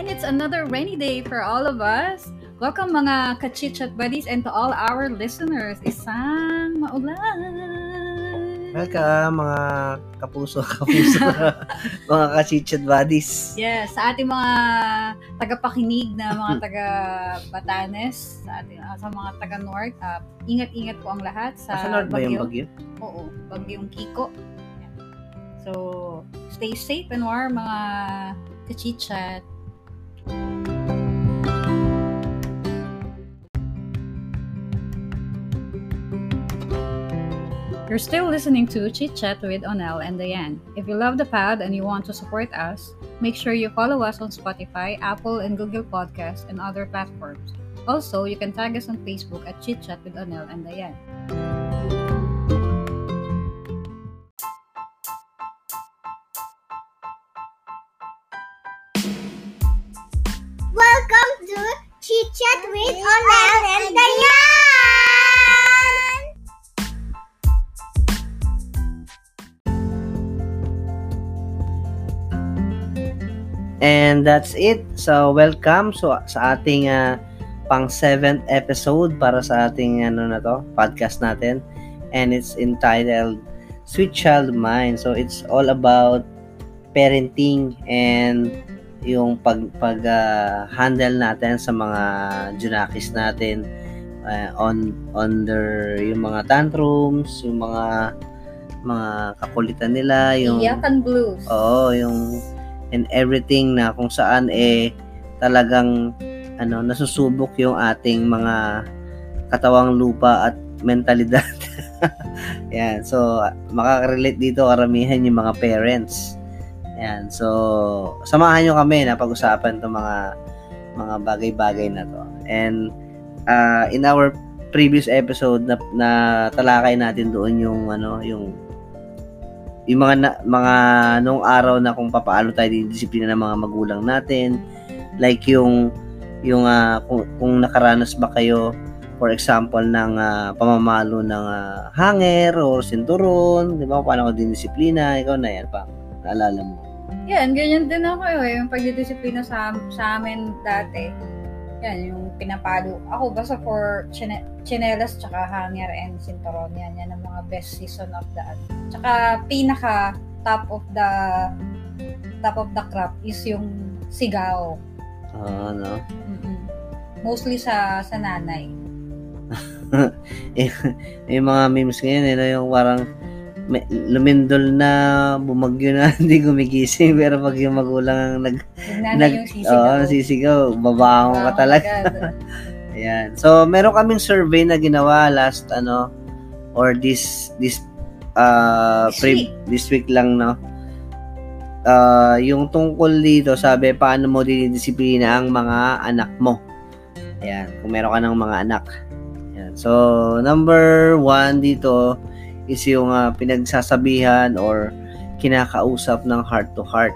And it's another rainy day for all of us. Welcome mga kachichat buddies and to all our listeners. Isang maulan. Welcome mga kapuso, kapuso, mga kachichat buddies. Yes, sa ating mga tagapakinig na mga taga Batanes, sa ating ah, sa mga taga North, ah, ingat-ingat po ang lahat sa Sa North ba yung bagyo? Oo, bagyong Kiko. So, stay safe and warm mga kachichat. You're still listening to Chit Chat with Onel and Diane. If you love the pod and you want to support us, make sure you follow us on Spotify, Apple, and Google Podcasts and other platforms. Also, you can tag us on Facebook at Chit Chat with Onel and Diane. To Chit Chat with Onel and Diane! And that's it. So, welcome so, sa ating ah, pang 7th episode para sa ating ano na to, podcast natin. And it's entitled Sweet Child of Mine. So, it's all about parenting and yung pag pag ah, handle natin sa mga junakis natin ah, on on their yung mga tantrums, yung mga mga kakulitan nila, yung Iyakan Blues. Oo, yung and everything na kung saan eh talagang ano nasusubok yung ating mga katawang lupa at mentalidad. Yan. So makaka-relate dito karamihan yung mga parents. Yan. So samahan nyo kami na pag-usapan 'tong mga mga bagay-bagay na to. And uh, in our previous episode na, na talakay natin doon yung ano yung yung mga na, mga nung araw na kung papaano tayo disiplina ng mga magulang natin like yung yung ah, kung, kung nakaranas ba kayo for example ng ah, pamamalo ng ah, hanger or sinturon di ba paano ko dinisiplina ikaw na yan pa naalala mo Yan, ganyan din ako eh. Yung pagdidisiplina sa, sa amin dati. Yan, yung pinapalo. Ako basta for chine- chinelas tsaka hanger and sinturon. Yan, yan ang mga best season of the. Tsaka pinaka top of the top of the crop is yung sigaw. No Mm-mm. Mostly sa sa nanay. yung mga memes ngayon eh, no, yung parang may, lumindol na bumagyo na hindi gumigising pero pag yung magulang ang nag nag yung sisigaw. oo, sisigaw babaho ka talaga. Ayan. So, meron kaming survey na ginawa last ano or this this uh This pre- week. this week lang no. Uh, yung tungkol dito, sabi paano mo dinidisiplina ang mga anak mo. Ayan, kung meron ka ng mga anak. Ayan. So, number one dito is yung uh, pinagsasabihan or kinakausap ng heart to heart.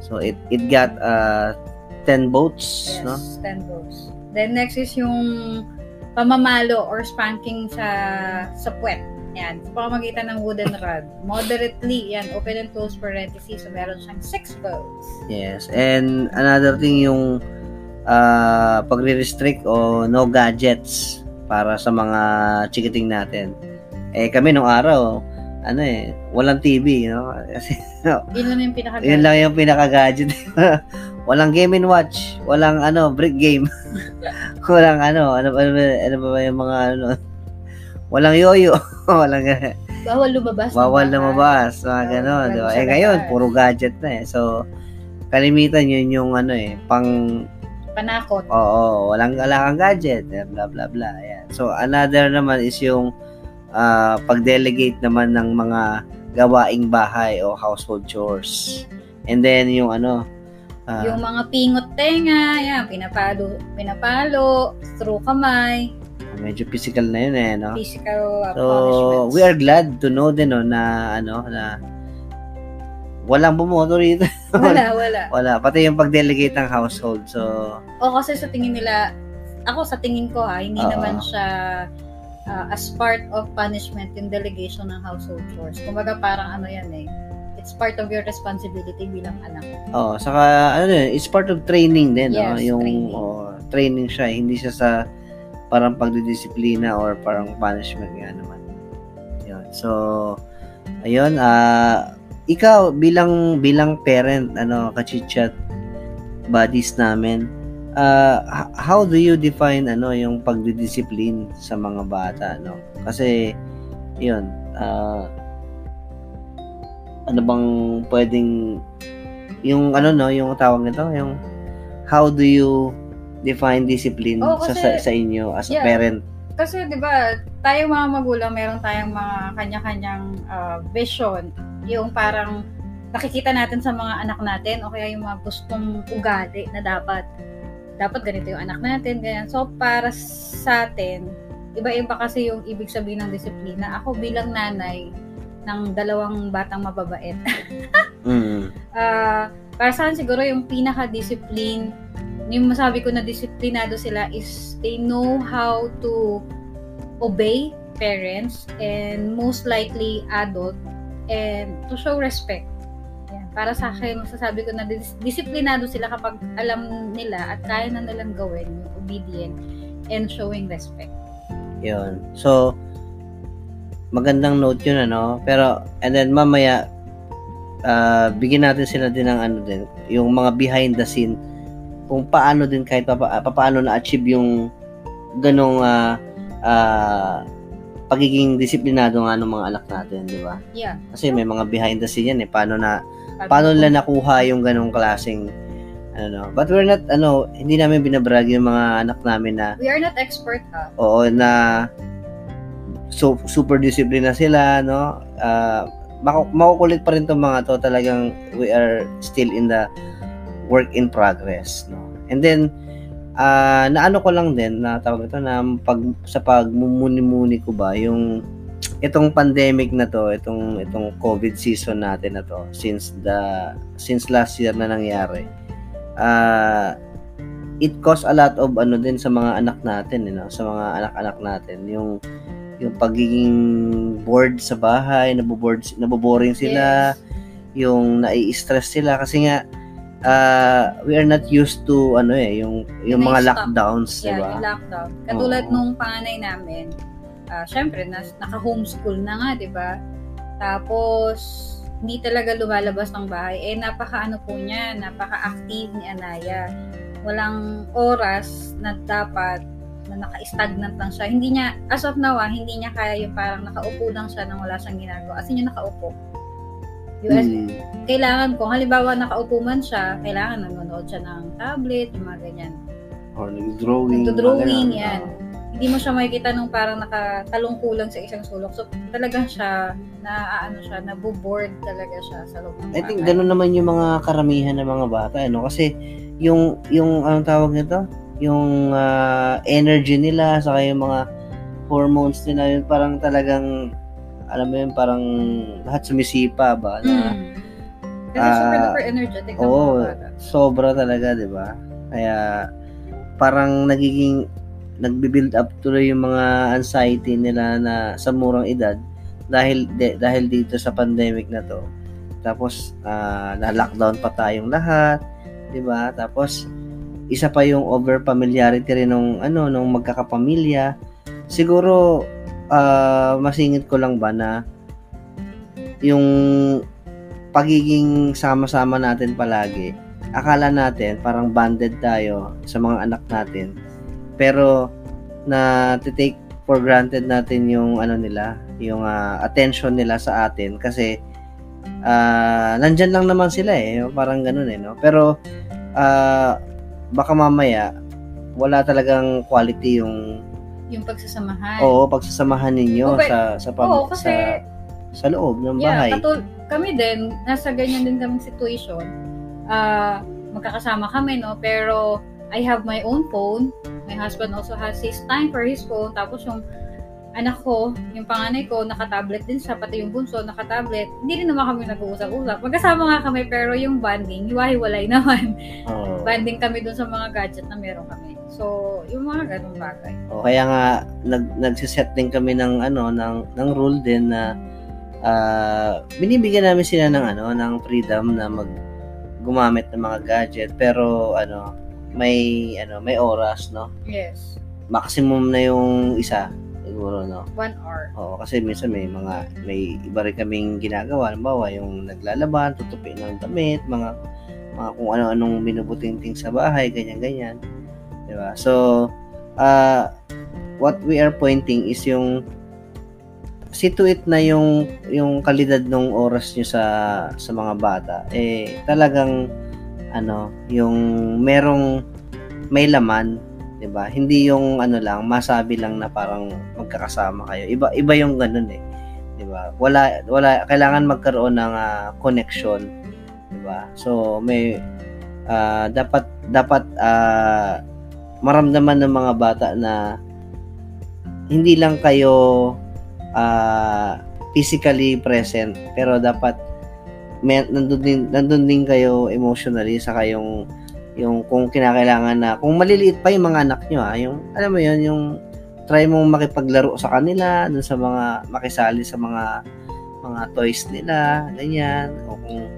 So, it it got uh, 10 votes, Yes, no? 10 votes. Then next is yung pamamalo or spanking sa sa puwet. Yan, sa pamamagitan ng wooden rod. Moderately, yan, open and close parentheses. So, meron siyang 6 votes. Yes. And another thing yung uh, pagre-restrict o no gadgets para sa mga chikiting natin. Eh kami nung araw, ano eh, walang TV, no? Kasi Yun lang yung pinaka yun lang yung pinaka-gadget. walang game and watch, walang ano, brick game. walang ano, ano ba ano ba yung mga ano, walang yoyo, walang Bawal lumabas. bawal lumabas, mga Oo, ganon, di ba? lalo sa Eh ngayon, puro gadget na eh. So, kalimitan yun yung ano eh, pang Panakot. Oo, walang wala kang gadget, blah blah blah. Ayan. So another naman is yung ah, pag-delegate naman ng mga gawaing bahay o household chores. And then yung ano, ah, yung mga pingot tenga, yan, pinapalo, pinapalo, through kamay, medyo physical na yun eh, no? physical uh, So, we are glad to know din no, na ano na walang bumoto rito. Wala, wala. wala. Pati yung pag-delegate ng household. So, O kasi sa tingin nila, ako sa tingin ko ha, hindi Oo. naman siya uh, as part of punishment yung delegation ng household chores. Kumbaga parang ano yan eh. It's part of your responsibility bilang anak. Oh, saka ano yun, it's part of training din, no? Yes, Yung training. oh, training siya, hindi siya sa parang pagdidisiplina or parang punishment nga naman. Yun. So, ayun, ah ikaw bilang bilang parent, ano, kachichat buddies namin, ah h- how do you define ano yung pagdidisiplin sa mga bata, no? Kasi yun, ah ano bang pwedeng yung ano no, yung tawag nito, yung how do you define discipline sa, kasi- sa sa inyo as a Yeah. parent? Kasi 'di ba, tayo mga magulang meron tayong mga kanya-kanyang ah, vision, yung parang nakikita natin sa mga anak natin o kaya yung mga gustong ugali na dapat dapat ganito yung anak natin, ganyan. So para sa atin, iba-iba kasi yung ibig sabihin ng disiplina. Ako bilang nanay ng dalawang batang mababait, Mm. Ah, para sa akin siguro yung pinaka-discipline, yung masabi ko na disiplinado sila is they know how to obey parents and most likely adult and to show respect. Para sa akin, masasabi ko na dis- disiplinado sila kapag alam nila at kaya na nilang gawin yung obedient and showing respect. Yun. So, magandang note yun, ano? Pero, and then mamaya, ah, bigyan natin sila din ng ano din, yung mga behind the scene, kung paano din kahit pa, pa, paano na-achieve yung ganong ah, ah, pagiging disiplinado nga ng mga anak natin, di ba? Yeah. Kasi may mga behind the scene yan eh, paano na, paano nila nakuha yung ganong klaseng ano no. But we're not ano, hindi namin binabrag yung mga anak namin na We are not expert ha. oo na so super discipline na sila no Ah, maku- makukulit pa rin tong mga to talagang we are still in the work in progress no and then ah naano ko lang din na tawag ito na pag sa pagmumuni-muni ko ba yung itong pandemic na to itong itong covid season natin na to since the since last year na nangyari ah it caused a lot of ano din sa mga anak natin you know, sa mga anak-anak natin yung yung pagiging bored sa bahay, nabobored naboboring sila, Yes. yung nai-stress sila kasi nga ah, we are not used to ano eh yung yung mga lockdowns, di Yeah, ba? yung lockdown. Katulad Oo. nung panganay namin, ah syempre, nas, naka-homeschool na nga, di ba? Tapos, hindi talaga lumalabas ng bahay. Eh, napaka-ano po niya, napaka-active ni Anaya. Walang oras na dapat na naka-stagnant lang siya. Hindi niya, as of now, ah, hindi niya kaya yung parang nakaupo lang siya nang wala siyang ginagawa. As in, yung nakaupo. As- Mm. kailangan kung halimbawa nakaupo man siya, kailangan nanonood siya ng tablet, yung mga ganyan. Or nag-drawing. Nagdo-drawing, mga ganun. Hindi mo siya makikita nung parang nakatalong kulang sa isang sulok. So, talagang siya, na ano siya, nabuboard talaga siya sa loob ng I think bahay. ganun naman yung mga karamihan ng mga bata, ano? Kasi yung yung anong tawag nito? Yung ah, energy nila saka yung mga hormones nila yun parang talagang alam mo yun parang lahat sumisipa ba na Mm. Kasi super Ah, duper energetic oo. bata. sobra talaga, 'di ba? Kaya parang nagiging nagbi-build up tuloy yung mga anxiety nila na sa murang edad dahil de- dahil dito sa pandemic na to. Tapos ah, na-lockdown pa tayong lahat, 'di ba? Tapos isa pa yung over familiarity rin nung ano nung magkakapamilya. Siguro ah, masingit ko lang ba na yung pagiging sama-sama natin palagi, akala natin parang banded tayo sa mga anak natin. Pero na take for granted natin yung ano nila, yung ah, attention nila sa atin kasi ah nandyan lang naman sila eh, parang ganun eh, no? Pero ah baka mamaya wala talagang quality yung Yung pagsasamahan. oo pagsasamahan ninyo Okay. sa sa pam- Oo, kasi sa sa loob ng Yeah, bahay. katul kami din, nasa ganyan din kaming situation. Ah, magkakasama kami, no? Pero, I have my own phone. My husband also has his time for his phone. Tapos yung anak ko, yung panganay ko, naka-tablet din siya, pati yung bunso, naka-tablet. Hindi rin naman kami nag-uusap-usap. Magkasama nga kami, pero yung bonding, hiwa-hiwalay naman. Oo. Bonding kami dun sa mga gadget na meron kami. So, yung mga ganong bagay. O kaya nga nag nagse-set din kami ng ano ng ng rule din na ah, binibigyan namin sila ng ano, ng freedom na mag gumamit ng mga gadget pero ano, may ano, may oras, no? Yes. Maximum na yung isa siguro, no? One hour. Oo, kasi minsan may mga may iba rin kaming ginagawa, halimbawa yung naglalaban, tutupi ng damit, mga mga kung ano-anong binubuting-ting sa bahay, ganyan-ganyan. 'Di ba? So, uh, what we are pointing is yung it na yung yung kalidad ng oras nyo sa sa mga bata eh talagang ano yung merong may laman 'di ba? Hindi yung ano lang masabi lang na parang magkakasama kayo. Iba iba yung ganun eh 'di ba? Wala wala kailangan magkaroon ng ah, connection 'di ba? So may ah, dapat dapat ah, maramdaman ng mga bata na hindi lang kayo ah, physically present pero dapat may, nandun, din, nandun din kayo emotionally sa yung yung kung kinakailangan na kung maliliit pa yung mga anak nyo ha, yung alam mo yun yung try mong makipaglaro sa kanila dun sa mga makisali sa mga mga toys nila ganyan o kung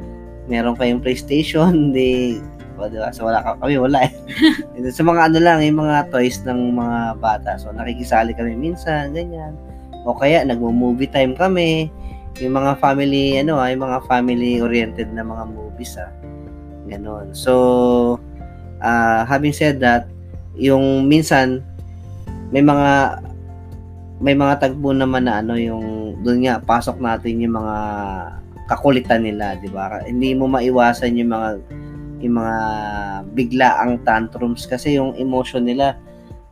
meron kayong PlayStation di o, diba? So, wala ka, kami, wala eh. sa mga ano lang, yung mga toys ng mga bata. So, nakikisali kami minsan, ganyan. O kaya, nagmo-movie time kami. Yung mga family, ano ah, yung mga family-oriented na mga movies ah. Ganon. So, uh, having said that, yung minsan, may mga may mga tagpo naman na ano yung doon nga pasok natin yung mga kakulitan nila, 'di ba? Hindi mo maiwasan yung mga yung mga biglaang tantrums kasi yung emotion nila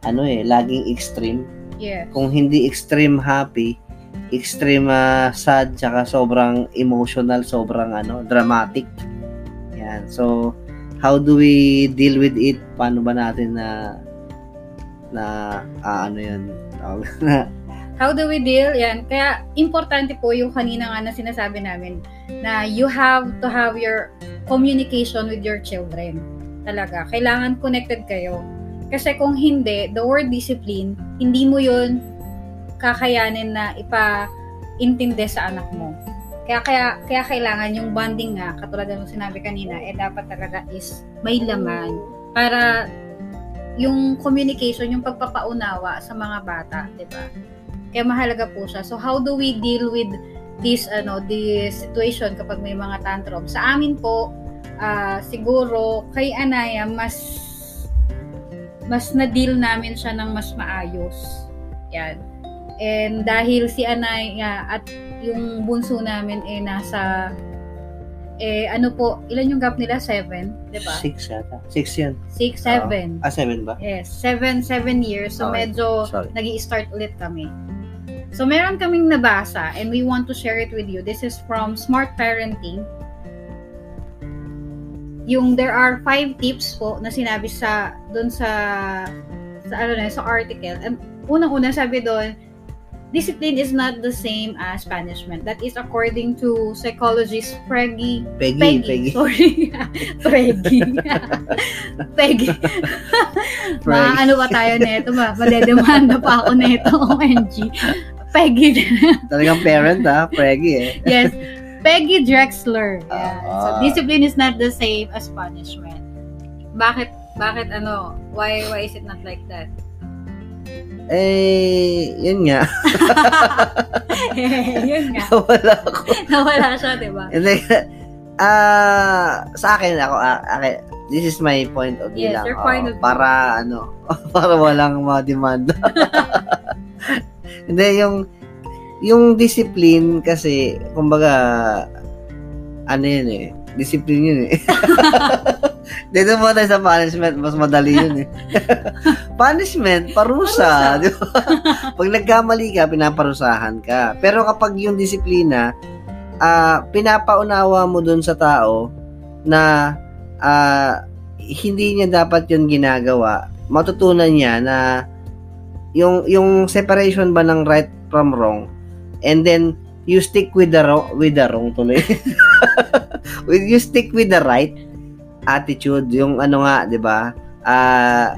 ano eh laging extreme Yes. kung hindi extreme happy extreme ah, sad tsaka sobrang emotional sobrang ano dramatic yan so how do we deal with it paano ba natin na na ah, ano yun How do we deal? Yan. Kaya, importante po yung kanina nga na sinasabi namin na you have to have your communication with your children. Talaga. Kailangan connected kayo. Kasi kung hindi, the word discipline, hindi mo yun kakayanin na ipa-intindi sa anak mo. Kaya, kaya, kaya kailangan yung bonding nga, katulad ng sinabi kanina, eh dapat talaga is may laman para yung communication, yung pagpapaunawa sa mga bata, di ba? Kaya mahalaga po siya. So how do we deal with this ano this situation kapag may mga tantrum? Sa amin po ah, siguro kay Anaya mas mas na-deal namin siya ng mas maayos. Yan. And dahil si Anaya at yung bunso namin eh nasa eh ano po, ilan yung gap nila? Seven, di ba? six yata six yun Six, seven. ah seven ba Yes, seven, seven years. So, Okay. medyo nag start ulit kami. So, meron kaming nabasa and we want to share it with you. This is from Smart Parenting. Yung there are five tips po na sinabi sa doon sa sa ano na sa article. And unang-una sabi doon, discipline is not the same as punishment. That is according to psychologist Peggy Peggy Peggy. Peggy, Sorry. Peggy. Peggy. Ma, ano ba tayo nito? Ma, madedemanda pa ako nito. OMG. Peggy. talagang parent ha Peggy eh yes. Peggy Drexler. Yeah. So, Ah. discipline is not the same as punishment. Bakit, bakit ano, why, why is it not like that? Eh yun nga Yun nga. wala ako Nawala siya, di ba? Then, ah, sa akin, ako, ah, akin, this is my point of view Yes, lang. your point Oo, of view. Para, ano, para walang ma-demand. Hindi, yung, yung discipline kasi, kumbaga, ano yun eh, discipline yun eh. Dito mo tayo sa punishment, mas madali yun eh. punishment, parusa. Parusa. Di ba? Pag nagkamali ka, pinaparusahan ka. Pero kapag yung disiplina, ah pinapaunawa mo dun sa tao na ah, hindi niya dapat yun ginagawa, matutunan niya na yung yung separation ba ng right from wrong and then you stick with the wrong, with the wrong tuloy. with you stick with the right attitude, yung ano nga, 'di ba? Ah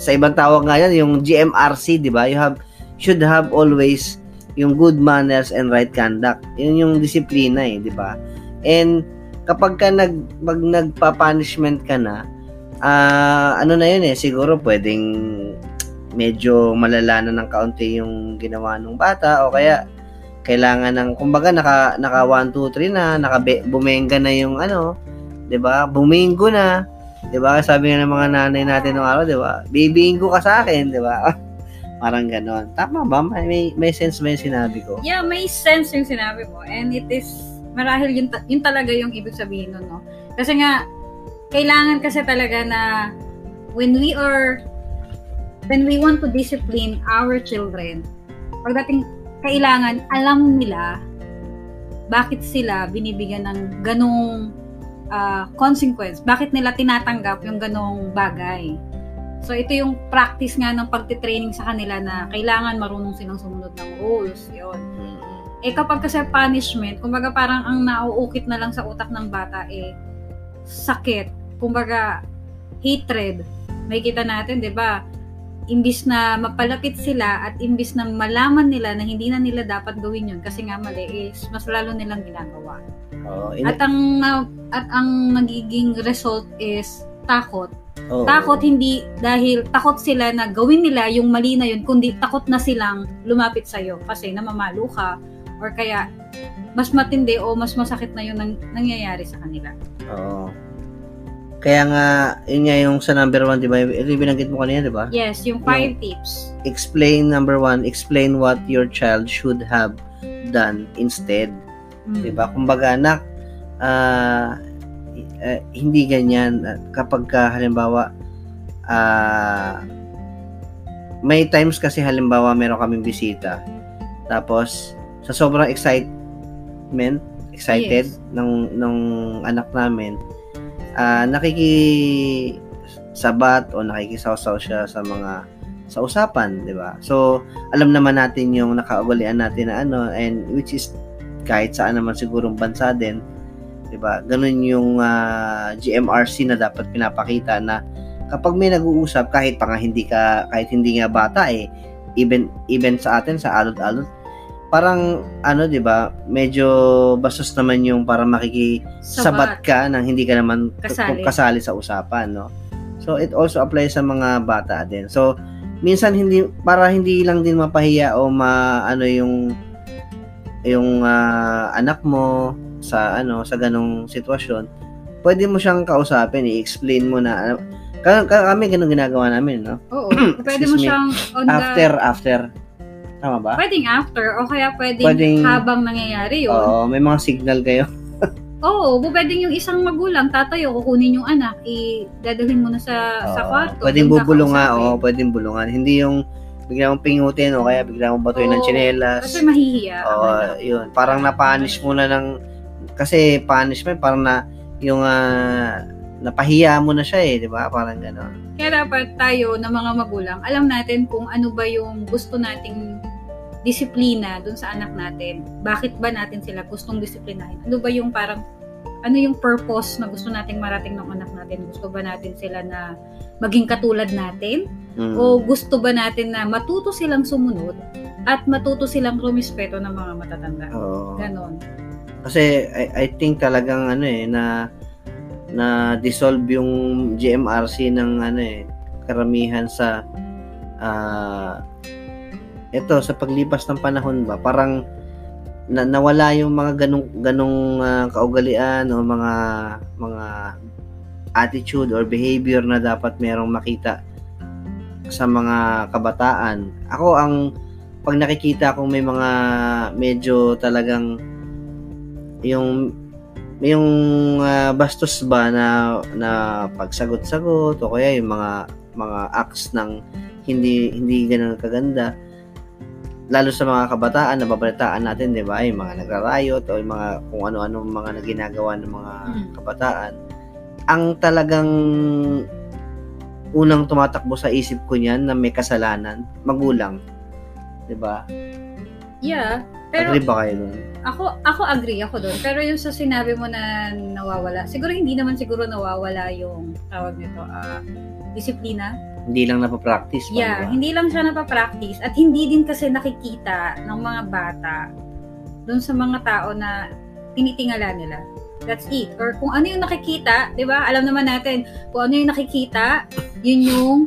sa ibang tawag nga yan, yung GMRC, 'di ba? You have should have always yung good manners and right conduct. Yun yung disiplina eh, di ba? And kapag ka nag, pag nagpa-punishment ka na, ah ano na yun eh, siguro pwedeng medyo malala na ng kaunti yung ginawa ng bata o kaya kailangan ng kumbaga naka naka 1 2 3 na, naka bumenga na yung ano, 'di ba? Bumingo na. 'Di ba? Sabi nga ng mga nanay natin nung araw, 'di ba? Bibingo ka sa akin, 'di ba? Parang ganon. Tama ba? May, may, may sense ba yung sinabi ko? Yeah, may sense yung sinabi mo. And it is, marahil yun, ta- yun talaga yung ibig sabihin nun, no? Kasi nga, kailangan kasi talaga na when we are, when we want to discipline our children, pagdating, kailangan, alam nila bakit sila binibigyan ng ganong uh, consequence. Bakit nila tinatanggap yung ganong bagay. So, ito yung practice nga ng pagtitraining sa kanila na kailangan marunong silang sumunod ng rules. Yun. Eh, kapag kasi punishment, kumbaga parang ang nauukit na lang sa utak ng bata, eh, sakit. Kumbaga, hatred. May kita natin, di ba? Imbis na mapalapit sila at imbis na malaman nila na hindi na nila dapat gawin yun kasi nga mali is mas lalo nilang ginagawa. Oh, at ang at ang nagiging result is takot oh, Takot hindi dahil takot sila na gawin nila yung mali na yun, kundi takot na silang lumapit sa'yo kasi namamalo ka or kaya mas matindi o mas masakit na yun nang, nangyayari sa kanila. Oo. Kaya nga, yun nga yung sa number one, di ba? Ito yung binanggit mo kanina, di ba? Yes, yung five yung, tips. Explain, number one, explain what your child should have done instead. Mm. Di ba? Kumbaga, anak, uh, uh, hindi ganyan kapag ka, halimbawa uh, may times kasi halimbawa meron kaming bisita tapos sa sobrang excitement excited yes. ng ng anak namin uh, nakiki sabat o nakikisawsaw siya sa mga sa usapan, 'di ba? So, alam naman natin yung nakaugalian natin na ano and which is kahit saan naman sigurong bansa din 'di ba? Ganun yung uh, ah, GMRC na dapat pinapakita na kapag may nag-uusap kahit pa nga hindi ka kahit hindi nga bata eh even even sa atin sa adult-adult parang ano 'di ba medyo bastos naman yung para makikisabat ka nang hindi ka naman kasali. kasali sa usapan no so it also applies sa mga bata din so minsan hindi para hindi lang din mapahiya o ma ano yung yung uh, anak mo sa ano sa ganong sitwasyon, pwede mo siyang kausapin, i-explain mo na kami ganun ginagawa namin, no? Oo. pwede mo siyang on after the... after Tama ba? Pwedeng after o kaya pwedeng, pwedeng habang nangyayari yun. Oo, may mga signal kayo. Oo, pwedeng yung isang magulang, tatayo, kukunin yung anak, i-dadalhin mo na sa, oo, sa kwarto. Pwedeng bubulungan, oo, pwedeng bulungan. Hindi yung bigla mong pingutin o kaya bigla mong batuin ng tsinelas. Kasi mahihiya. Oo, yun. Parang napanish mo na ng kasi punishment parang na yung uh, napahiya mo na siya eh, 'di ba? Parang gano'n. Kaya dapat tayo na mga magulang, alam natin kung ano ba yung gusto nating disiplina dun sa anak natin. Bakit ba natin sila gustong disiplinahin? Ano ba yung parang ano yung purpose na gusto nating marating ng anak natin? Gusto ba natin sila na maging katulad natin? Mm. O gusto ba natin na matuto silang sumunod at matuto silang rumispeto ng mga matatanda? Oh. Ganon. Kasi I, I think talagang ano eh na na dissolve yung GMRC ng ano eh karamihan sa uh, ito sa paglipas ng panahon ba parang na, nawala yung mga ganong ganong uh, kaugalian o mga mga attitude or behavior na dapat merong makita sa mga kabataan. Ako ang pag nakikita kong may mga medyo talagang yung yung uh, bastos ba na na pagsagot-sagot o kaya yung mga mga acts ng hindi hindi ganoon kaganda. Lalo sa mga kabataan na babalitaan natin 'di ba yung mga nagrarayot o yung mga kung ano-ano mga naginagawa ng mga hmm. kabataan. Ang talagang unang tumatakbo sa isip ko niyan na may kasalanan magulang. 'di ba? Yeah pero, agree ba kayo doon? Ako, ako agree ako doon. Pero yung sa sinabi mo na nawawala, siguro hindi naman siguro nawawala yung tawag nito, uh, disiplina. Hindi lang napapractice. pa, Yeah, ba? hindi lang siya napapractice at hindi din kasi nakikita ng mga bata doon sa mga tao na tinitingala nila. That's it. Or kung ano yung nakikita, di ba? Alam naman natin, kung ano yung nakikita, yun yung,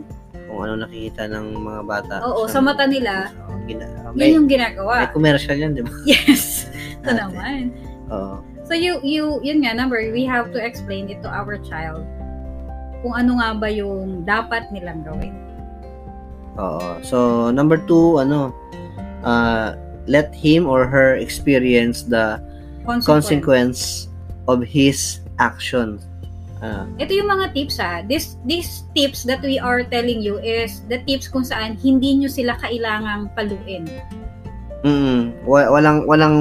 Kung ano nakikita ng mga bata. oo, sa mata nila, gina- may, yun yung may ginagawa. commercial yan, di ba? Yes. Ito naman. Oo. So you you yun nga number we have to explain it to our child kung ano nga ba yung dapat nilang gawin. Oo. So, number two, ano, uh, let him or her experience the Consequence. consequence of his action. Ah, Ito yung mga tips ha. This these tips that we are telling you is the tips kung saan hindi nyo sila kailangang paluin. mm, wa- walang walang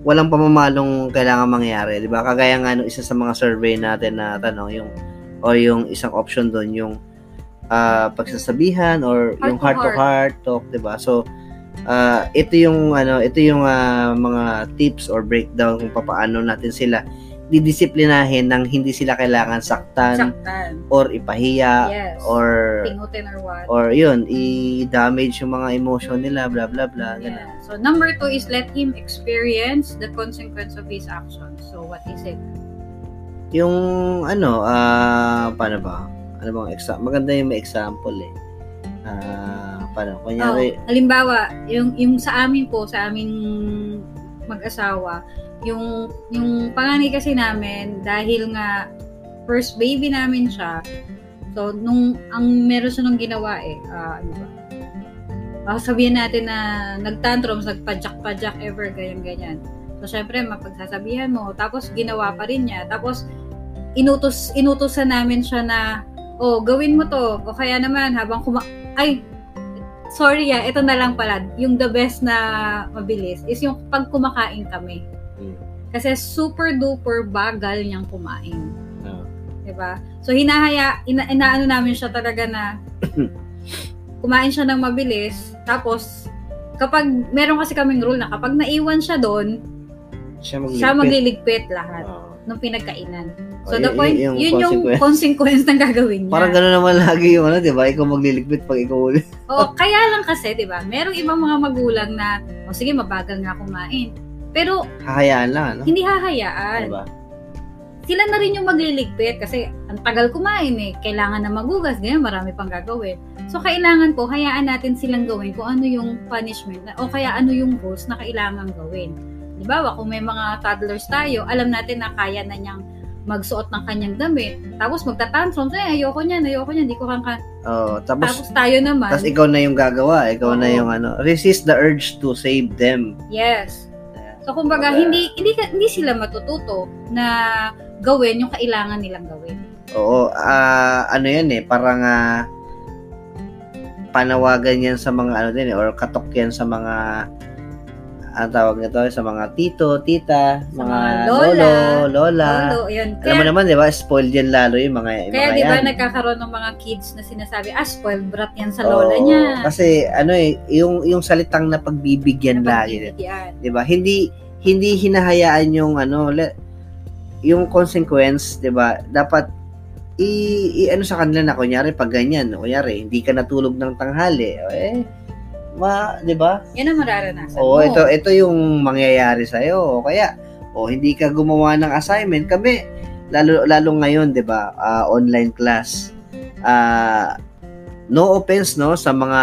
walang pamamalong kailangan mangyari, 'di ba? Kagaya nga no isa sa mga survey natin na tanong yung o yung isang option doon yung ah, pagsasabihan or Heart yung heart to heart talk, 'di ba? So ah, ito yung ano, ito yung ah, mga tips or breakdown kung paano natin sila didisiplinahin nang hindi sila kailangan saktan Saktan. or ipahiya Yes. or Pingutin or what. or yun, i-damage yung mga emotion nila, blah blah blah, ganun. Yeah. So number two is let him experience the consequence of his actions. So what is it? Yung ano, ah paano ba? Ano bang example? Maganda yung may example eh. Ah, paano? Oh, Kunyari, halimbawa, yung yung sa amin po, sa aming mag-asawa, yung yung panganay kasi namin dahil nga first baby namin siya. So nung ang meron siya nung ginawa eh, ah, ano ba? Baka sabihin natin na nagtantrums, nagpadyak-padyak ever, ganyan-ganyan. So, syempre, mapagsasabihan mo. Tapos, ginawa pa rin niya. Tapos, inutos, inutosan namin siya na, oh, gawin mo to. O kaya naman, habang kuma... Ay, sorry ah, ito na lang pala. Yung the best na mabilis is yung pag kumakain kami. Hmm. Kasi super duper bagal niyang kumain. ah, 'di ba? So hinahaya ina, inaano namin siya talaga na kumain siya ng mabilis tapos kapag meron kasi kaming rule na kapag naiwan siya doon, siya magliligpit. siya magliligpit lahat Oo. Ng pinagkainan. Oh, So the y- point, y- yung yun yung consequence. ng gagawin niya. Parang gano'n naman lagi yung ano, di ba? Ikaw magliligpit pag ikaw ulit. O, kaya lang kasi, di ba, merong ibang mga magulang na, o sige, mabagal nga kumain. Pero, Hahayaan lang, ano? hindi hahayaan. Diba? sila na rin yung magliligpit kasi ang tagal kumain eh. Kailangan na magugas, ganyan, marami pang gagawin. So, kailangan po, hayaan natin silang gawin kung ano yung punishment na, o kaya ano yung rules na kailangan gawin. Di ba, kung may mga toddlers tayo, alam natin na kaya na niyang magsuot ng kanyang damit. Tapos magtatantrums, eh, ayoko niyan, ayoko niyan, di ko kang ka- Oh, tapos, Tapos tayo naman, tapos ikaw na yung gagawa. Ikaw na Oo. yung ano. Resist the urge to save them. yes. So, kumbaga, Kumbaga- hindi, hindi, hindi sila matututo na gawin yung kailangan nilang gawin. Oo, ah, ano yan eh, parang ah, panawagan yan sa mga ano din eh, or katok yan sa mga ang tawag nito, sa mga tito, tita, Sa mga, mga lolo, lola, lola. Lolo, yun. Alam mo naman, di ba, spoiled yan lalo yung mga, Kaya mga di ba yan. nagkakaroon ng mga kids na sinasabi, ah, spoiled brat yan sa lola Oo, niya. Kasi ano eh, yung yung salitang na pagbibigyan lagi. 'di ba? Hindi hindi hinahayaan yung ano, le, yung consequence, 'di ba? Dapat i, i ano sa kanila na kunyari pag ganyan, kunyari hindi ka natulog ng tanghali, eh ma, 'di ba? Yan ang mararanasan Oo, mo. ito ito yung mangyayari sa iyo. O kaya o hindi ka gumawa ng assignment, kami lalo lalo ngayon, 'di ba? ah, online class. Ah no offense no sa mga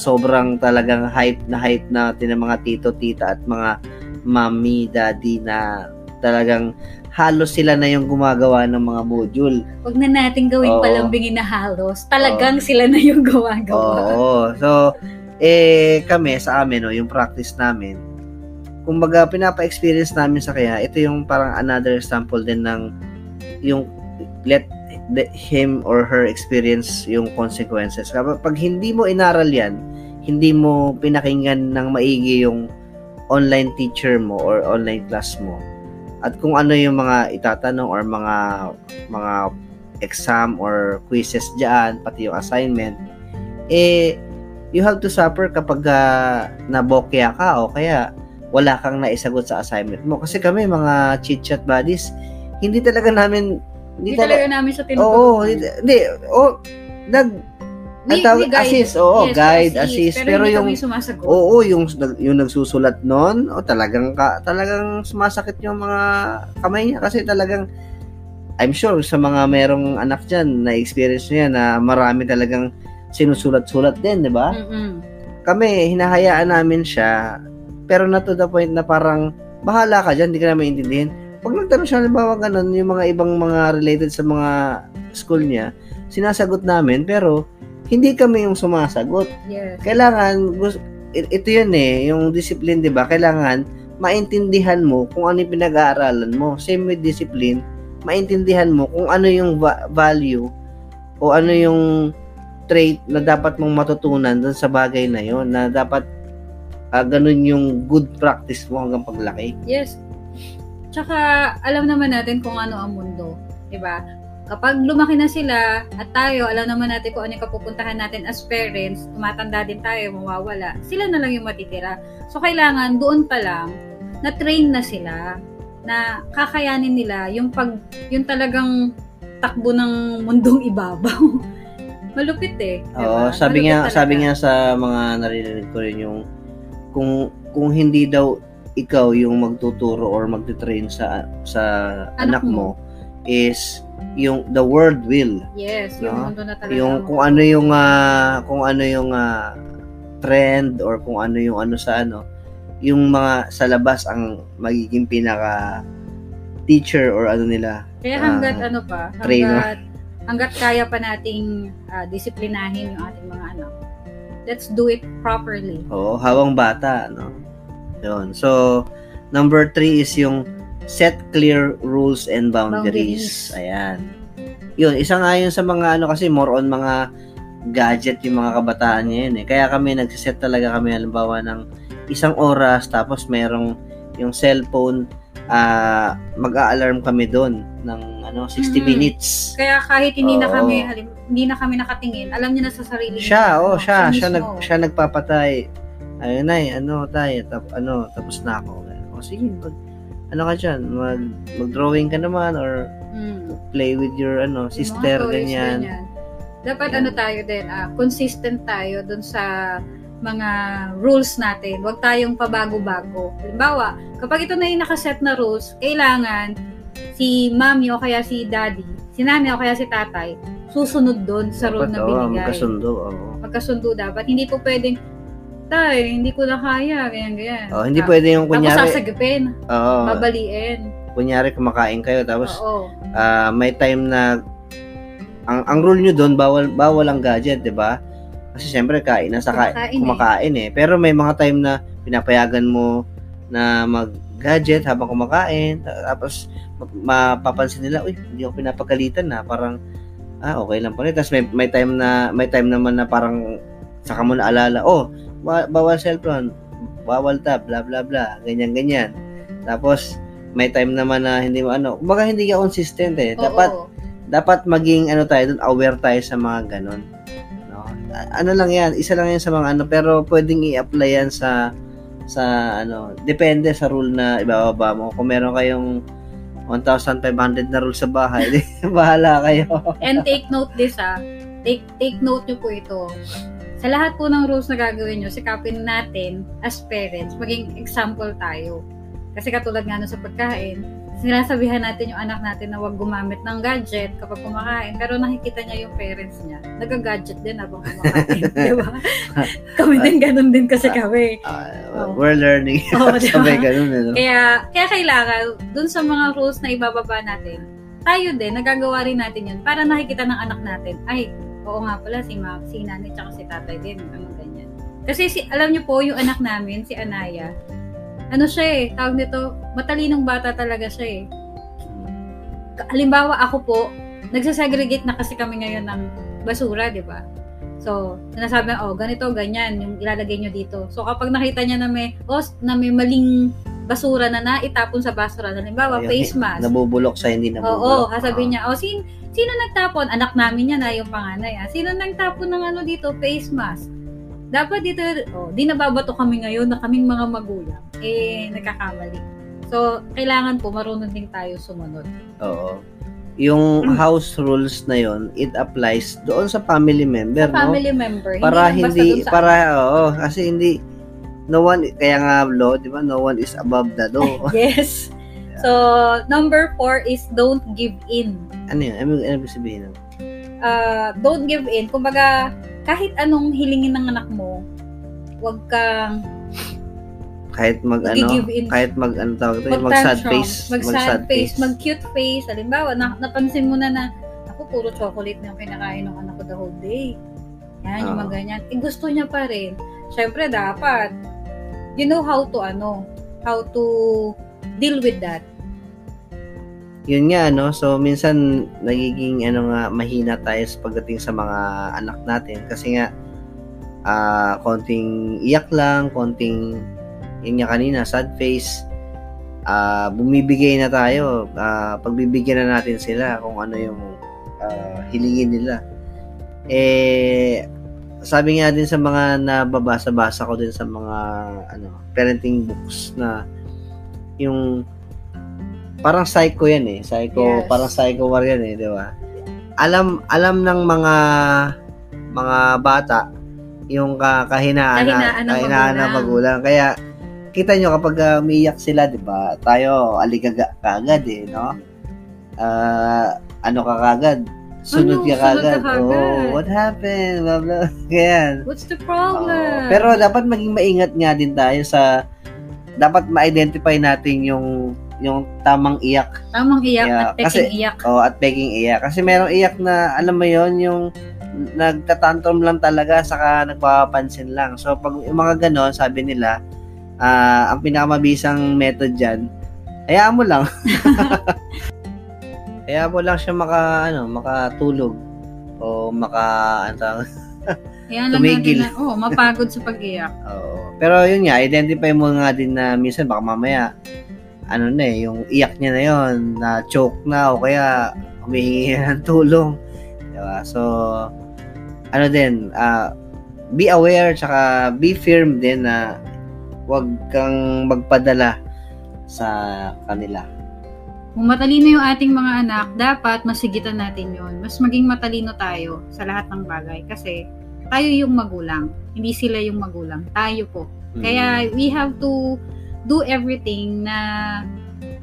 sobrang talagang hype na hype natin ng mga tito, tita at mga mommy, daddy na talagang halos sila na yung gumagawa ng mga module. Huwag na natin gawing Oo. palambingin na halos. Talagang sila na yung gawa-gawa. Oo. So, eh, kami, sa amin, no, yung practice namin, kumbaga, pinapa-experience namin sa kaya, ito yung parang another example din ng yung let him or her experience yung consequences. Kapag pag hindi mo inaral yan, hindi mo pinakinggan ng maigi yung online teacher mo or online class mo, at kung ano yung mga itatanong or mga mga exam or quizzes diyan, pati yung assignment, eh, you have to suffer kapag uh, nabokya ka o kaya wala kang naisagot sa assignment mo. Kasi kami, mga chit-chat buddies, hindi talaga namin, Hindi hindi, talaga talaga, namin siya oo, tinutulungan. hindi, hindi, oh, nag, Ang tawag- assist, oo, guide, assist. Pero Pero, hindi yung-. Oo, yung yung nagsusulat noon, o talagang ka, talagang sumasakit yung mga kamay niya kasi talagang I'm sure sa mga merong anak diyan na experience niya na marami talagang sinusulat-sulat din, 'di ba? Mm-mm. Kami hinahayaan namin siya pero na to the point na parang bahala ka diyan, hindi ka na maintindihan. Pag nagtanong siya halimbawa ganun, yung mga ibang mga related sa mga school niya, sinasagot namin pero hindi kami yung sumasagot Yes. kailangan ito yun eh, yung discipline, 'di ba? Kailangan maintindihan mo kung ano yung pinag-aaralan mo. Same with discipline, maintindihan mo kung ano yung va- value o ano yung trait na dapat mong matutunan dun sa bagay na yon na dapat ah, ganun yung good practice mo hanggang paglaki. Yes. Tsaka, alam naman natin kung ano ang mundo. 'di ba? Kapag lumaki na sila at tayo, alam naman natin kung ano yung kapupuntahan natin as parents, tumatanda din tayo, mawawala, sila na lang yung matitira. So, kailangan doon pa lang, na-train na sila na kakayanin nila yung pag, yung talagang takbo ng mundong ibabaw. Malupit eh. Oo, ba? sabi Malupit nga talaga. sabi nga sa mga naririnig ko rin yung kung kung hindi daw ikaw yung magtuturo or magte-train sa sa anak, Anak mo. mo, is yung the world will Yes, yung No? mundo na talaga. yung kung ano yung ah, kung ano yung ah, trend or kung ano yung ano sa ano yung mga sa labas ang magiging pinaka teacher or ano nila Kaya hanggat Ah, ano pa, trainer. Hanggat, kaya pa nating ah, disiplinahin yung ating mga anak, let's do it properly. Oo, hawang bata, no? Yun. So, number three is yung set clear rules and boundaries. Boundaries. Ayan. Yun, isa nga yun sa mga ano kasi more on mga gadget yung mga kabataan ngayon eh. Kaya kami nagsiset talaga kami halimbawa ng isang oras tapos merong yung cellphone ah mag-a-alarm kami doon ng ano 60 Mhm. minutes. Kaya kahit hindi na Oo. kami halim, hindi na kami nakatingin, alam niya na sa sarili Siya, niya. oh, siya, siya, mismo. nag, siya nagpapatay. Ayun na, ano, tayo, tap, ano, tapos na ako. O sige, mag, ano ka dyan, mag, mag-drawing ka naman or Mm. play with your, ano, sister, toys, ganyan. Dapat Yan. ano tayo din, ah, consistent tayo dun sa mga rules natin. Huwag tayong pabago-bago. Halimbawa, kapag ito na yung nakaset na rules, kailangan si mami o kaya si daddy, si nanay o kaya si tatay, susunod doon sa rule na binigay. magkasundo, oo. Magkasundo dapat. Hindi po pwedeng, tay, hindi ko na kaya, ganyan, ganyan. Oh, hindi Ah, pwede yung Tapos kunyari, sasagipin, oo, babaliin. kunyari kumakain kayo, tapos Oo. ah, may time na, ang, ang rule nyo doon, bawal, bawal ang gadget, di ba? Kasi syempre, kain na sa ka- Kumakain eh. kumakain eh. Pero may mga time na pinapayagan mo na mag-gadget habang kumakain. ta- Tapos ma- mapapansin nila, uy, hindi ako pinapagalitan na. Parang, ah, okay lang pala. Tapos may, may time na, may time naman na parang saka mo na alala, oh, ba- bawal cellphone, bawal tab, bla bla bla, ganyan ganyan. Tapos may time naman na hindi mo ano, kumbaga hindi ka consistent eh. Dapat Oo. dapat maging ano tayo dun, aware tayo sa mga ganun. No? Ano lang yan, isa lang yan sa mga ano, pero pwedeng i-apply yan sa sa ano, depende sa rule na ibababa mo. Kung meron kayong 1,500 na rule sa bahay, bahala kayo. And take note this ah. Take, take note nyo po ito. Sa lahat po ng rules na gagawin nyo, sikapin natin as parents, maging example tayo. Kasi katulad nga nun sa pagkain, sinasabihan natin yung anak natin na huwag gumamit ng gadget kapag kumakain. Pero nakikita niya yung parents niya, nag-gadget din habang kumakain. di ba? kami din ganun din kasi kami. Ah, Oh. We're learning. Oo, di ba? Sabay ganun, ano? Kaya, kaya kailangan, dun sa mga rules na ibababa natin, tayo din, nagagawa rin natin yun para nakikita ng anak natin, ay, oo nga pala, si, ma, si nanay tsaka si tatay din, ano ganyan. Kasi si, alam niyo po, yung anak namin, si Anaya, ano siya eh, tawag nito, matalinong bata talaga siya eh. Halimbawa, ako po, nagsasegregate na kasi kami ngayon ng basura, di ba? So, sinasabi oh, ganito, ganyan, yung ilalagay nyo dito. So, kapag nakita niya na may, oh, na may maling basura na naitapon sa basura, halimbawa, Ayun, face mask. Nabubulok sa hindi Oo, nabubulok. sasabihin niya, oh, sin, sino nagtapon? Anak namin yan na yung panganay. Ah. Sino nagtapon ng ano dito? Face mask. Dapat dito, oh, di nababato kami ngayon na kaming mga magulang. Eh, nagkakamali. So, kailangan po marunong din tayo sumunod. Oo. yung house rules na yon it applies doon sa family member, Sa no? family member. Para hindi, sa para, oo, kasi hindi, no one, kaya nga law, di ba, no one is above the law. Yes. So, number four is don't give in. ano yun? Ano, ano sabihin nun? Uh, don't give in. Kumbaga, kahit anong hilingin ng anak mo, wag kang Kahit mag, ano, kahit mag, ano tawag ito, mag sad face. Mag-sad face, mag-cute face. Halimbawa, na, napansin mo na na, ako, puro chocolate na yung kinakain ng anak ko the whole day. Yan, yung Oo. mga ganyan. Eh, gusto niya pa rin. Siyempre, dapat, you know how to, ano, how to deal with that. Yun nga ano so minsan nagiging ano nga mahina tayo sa pagdating sa mga anak natin. Kasi nga ah konting iyak lang konting yun nga kanina sad face ah bumibigay na tayo. Ah pagbibigyan na natin sila kung ano yung ah, hilingin nila. Eh sabi nga din sa mga nababasa-basa ko din sa mga ano parenting books na yung parang psycho yan eh. Psycho, Yes. parang psycho war yan eh, di ba? Alam alam ng mga mga bata yung ka, kahinaan, Kahinaan ng kahinaan ng magulang. Kaya kita nyo kapag uh, umiiyak sila, di ba? Tayo aligaga kagad eh, no? Ah, ano ka kagad? Sunod Ano? ka kagad. ka. Oh, what happened? Blah, blah. Ganyan. What's the problem? pero dapat maging maingat nga din tayo sa dapat ma-identify natin yung yung tamang iyak Tamang iyak Yeah, at peking kasi- iyak. o at begging iyak kasi merong iyak na alam mo yon yung nagtatantrum lang talaga saka nagpapapansin lang so pag yung mga ganon sabi nila ah ang pinakamabisang method diyan hayaan mo lang hayaan mo lang siya maka ano makatulog o maka ano Ayan lang tumigil. natin na, oh, mapagod sa pag-iyak. Oo. Pero yun nga, identify mo nga din na minsan baka mamaya, ano na eh, yung iyak niya na yon na choke na o kaya humihingi na ng tulong. Diba? So, ano din, ah, be aware tsaka be firm din na wag kang magpadala sa kanila. Kung matalino yung ating mga anak, dapat masigitan natin yon. Mas maging matalino tayo sa lahat ng bagay. Kasi tayo yung magulang. Hindi sila yung magulang. Tayo po. Mm. Kaya we have to do everything na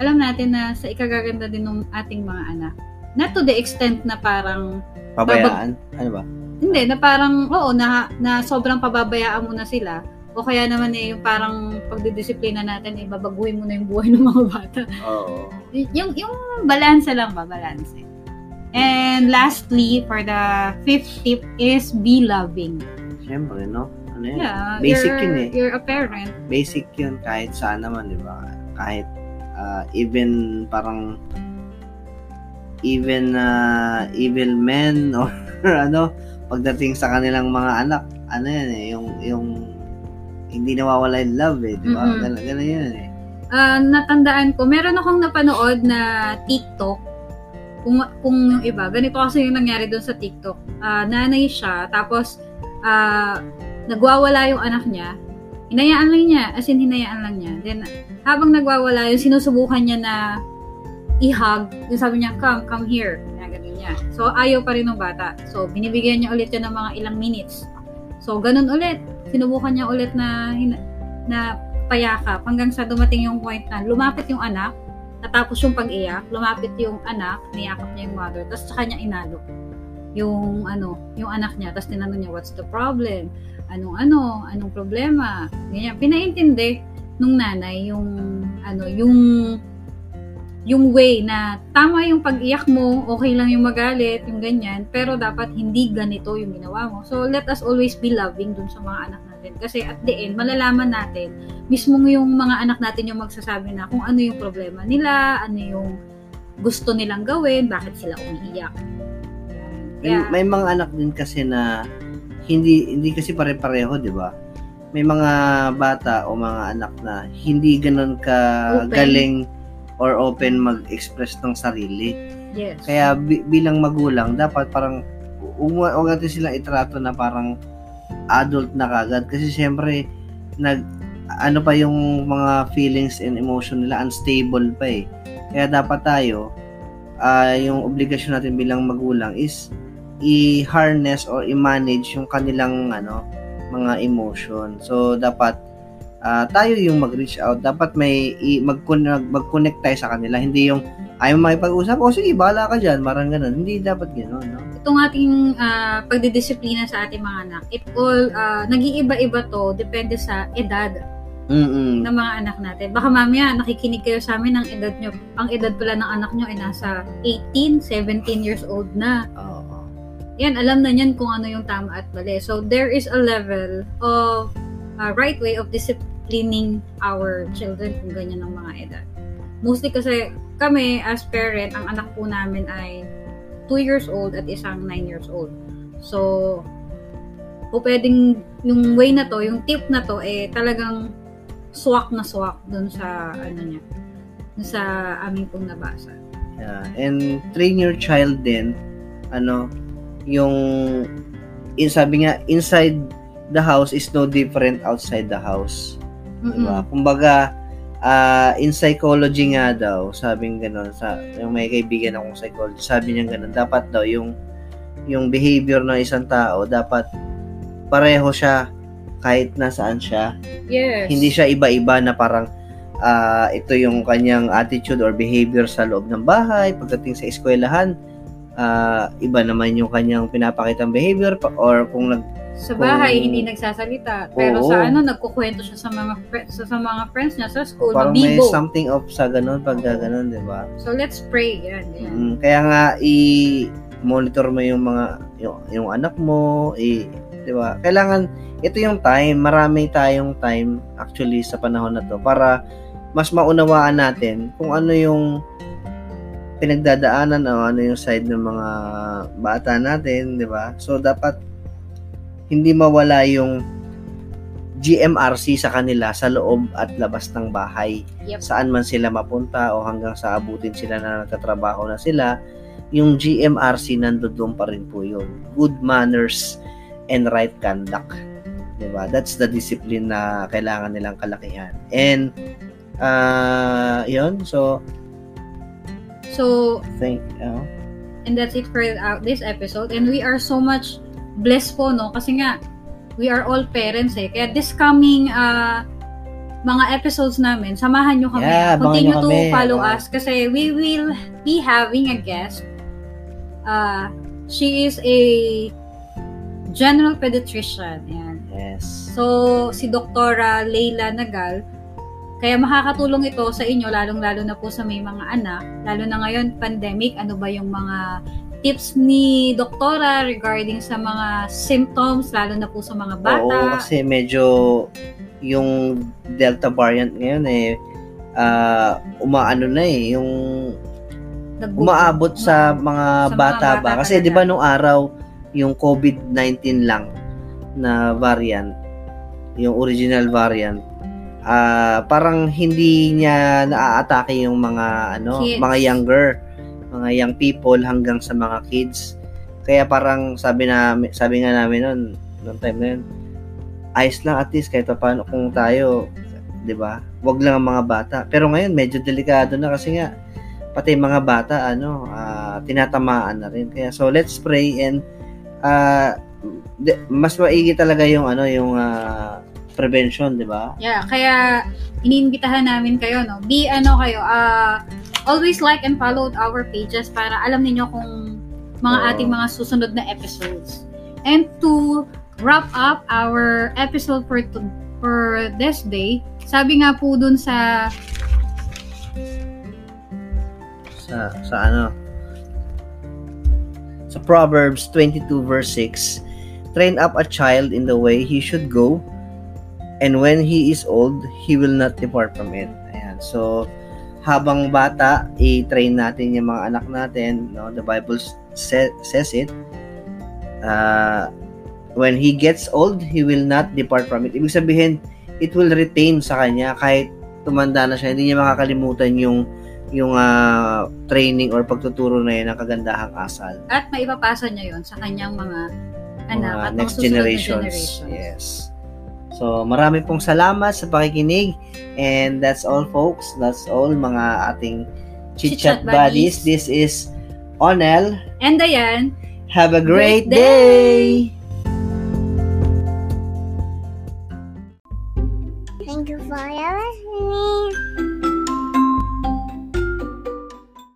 alam natin na sa ikagaganda din ng ating mga anak. Not to the extent na parang, pabayaan, ano ba? hindi, na parang, oo, na, na sobrang pababayaan mo na sila. O kaya naman eh, yung parang pagdidisiplina natin, eh, babaguhin mo na yung buhay ng mga bata. Oo. Y- yung yung balance lang ba balance and lastly for the fifth tip is be loving Siyempre, no? Ano yun? yeah Basic you're, yun eh. you're a parent basic yun kahit saan naman, di ba? Kahit ah, even parang even uh, evil men or ano, pagdating sa kanilang mga anak, ano yan eh, yung, yung hindi nawawala yung love eh, di ba? Mm-mm. Ganun, ganun yun eh. Ah, natandaan ko meron akong napanood na TikTok kung kung yung iba ganito kasi yung nangyari doon sa TikTok Ah, nanay siya tapos ah, nagwawala yung anak niya hinayaan lang niya as in hinayaan lang niya. Then habang nagwawala yung sinusubukan niya na i-hug. Yung sabi niya come come here. Ganyan niya. So ayaw pa rin ng bata. So binibigyan niya ulit yun ng mga ilang minutes. So ganun ulit. Sinubukan niya ulit na na payakap hanggang sa dumating yung point na lumapit yung anak, natapos yung pag-iyak, lumapit yung anak, niyakap niya yung mother, tapos sa kanya inalo yung ano, yung anak niya, tapos tinanong niya, what's the problem? Anong ano, anong problema? Ganyan, pinaintindi nung nanay yung ano, yung yung way na tama yung pag-iyak mo, okay lang yung magalit, yung ganyan, pero dapat hindi ganito yung ginawa mo. So, let us always be loving dun sa mga anak natin. Kasi at the end, malalaman natin, mismo yung mga anak natin yung magsasabi na kung ano yung problema nila, ano yung gusto nilang gawin, bakit sila umiiyak. May, Kaya, may mga anak din kasi na hindi hindi kasi pare-pareho, 'di ba? May mga bata o mga anak na hindi ganun ka Open. galing or open mag-express ng sarili. yes. Kaya bi- bilang magulang, dapat parang huwag natin silang itrato na parang adult na kagad kasi syempre nag ano pa yung mga feelings and emotion nila unstable pa eh. Kaya dapat tayo ah, yung obligasyon natin bilang magulang is i-harness or i-manage yung kanilang ano mga emotion. So dapat ah, tayo yung mag-reach out. Dapat may i- mag-connect, mag-connect tayo sa kanila. Hindi yung ayaw makipag-usap. O sige, bahala ka dyan. Marang ganun. Hindi dapat ganun. No? Itong ating ah, pagdidisiplina sa ating mga anak, it all, ah, nag-iiba-iba to, depende sa edad Mm-mm. ng mga anak natin. Baka mamaya, nakikinig kayo sa amin ng edad nyo. Ang edad pala ng anak nyo ay nasa 18, 17 years old na. Oo. Yan, alam na niyan kung ano yung tama at mali. So, there is a level of uh, right way of disciplining our children kung ganyan ang mga edad. Mostly kasi kami as parent, ang anak po namin ay 2 years old at isang 9 years old. So, po pwedeng yung way na to, yung tip na to, eh talagang swak na swak dun sa ano niya, dun sa aming pong nabasa. Yeah. And train your child din, ano, yung, in, sabi nga, inside the house is no different outside the house. Mm-mm. Diba? Kumbaga, ah, in psychology nga daw, sabing gano'n, sa, yung may kaibigan akong psychology, sabi niya gano'n, dapat daw yung, yung behavior ng isang tao, dapat pareho siya kahit nasaan siya. Yes. Hindi siya iba-iba na parang ah, ito yung kanyang attitude or behavior sa loob ng bahay, pagdating sa eskwelahan, ah, iba naman yung kanyang pinapakitang behavior pa- or kung nag Sa bahay, Kung- hindi nagsasalita. Pero Oo. sa ano, nagkukwento siya sa mga sa, sa mga friends niya sa school, parang may something of sa ganun pag ganun, di ba? So, let's pray. Yan, yan. Mm, kaya nga i-monitor mo yung mga yung, yung anak mo, i 'di ba? Kailangan ito yung time, marami tayong time actually sa panahon na to para mas maunawaan natin kung ano yung pinagdadaanan o ano yung side ng mga bata natin, 'di ba? So dapat hindi mawala yung GMRC sa kanila sa loob at labas ng bahay Yep. saan man sila mapunta o hanggang sa abutin sila na nagtatrabaho na sila, yung GMRC nandoon pa rin po yun. Good manners and right conduct. 'Di ba? That's the discipline na kailangan nilang kalakihan. And uh, yun, so So, think uh, and that's it for uh, this episode. And we are so much blessed po, no? Kasi nga, we are all parents eh. Kaya this coming uh, mga episodes namin, samahan nyo kami. Yeah, Continue to kami. follow Oo. us kasi we will be having a guest. Uh, she is a general pediatrician. Ayan. yes. So, si Doktora Leila Nagal, kaya makakatulong ito sa inyo, lalong-lalo na po sa may mga anak, lalo na ngayon, pandemic, ano ba yung mga tips ni Doktora regarding sa mga symptoms, lalo na po sa mga bata. Oo, kasi medyo yung Delta variant ngayon eh ah, umaano na eh, yung umaabot sa mga Sa mga bata bata ba? Kasi. 'di ba nung araw yung COVID-19 lang na variant, yung original variant, ah parang hindi niya naaatake yung mga ano, Kids. mga younger, mga young people hanggang sa mga kids. Kaya parang sabi na sabi nga namin noon, noong time na yun, ayos lang at least kahit pa paano kung tayo, 'di ba? Wag lang ang mga bata. Pero ngayon medyo delikado na kasi nga pati mga bata ano ah, tinatamaan na rin kaya so let's pray and de- mas maigi talaga yung ano yung ah, prevention di ba Yeah, kaya iniimbitahan namin kayo, no? Be ano kayo, uh, always like and follow our pages para alam niyo kung mga Oo. ating mga susunod na episodes. And to wrap up our episode for to, for this day, sabi nga po dun sa sa sa ano sa Proverbs 22 verse 6 train up a child in the way he should go and when he is old he will not depart from it ayan so habang bata i-train natin yung mga anak natin no the bible sa- says it uh, when he gets old he will not depart from it ibig sabihin it will retain sa kanya kahit tumanda na siya hindi niya makakalimutan yung yung ah, training or pagtuturo na yun ng kagandahang asal. at maipapasa niya yon sa kanyang mga anak Mga at next generations. generations. Yes. So, marami pong salamat sa pakikinig. And that's all folks. That's all mga ating Chit Chit-Chat Chat Buddies. Buddies. This is Onel. And ayan, Have a great, Great day! day!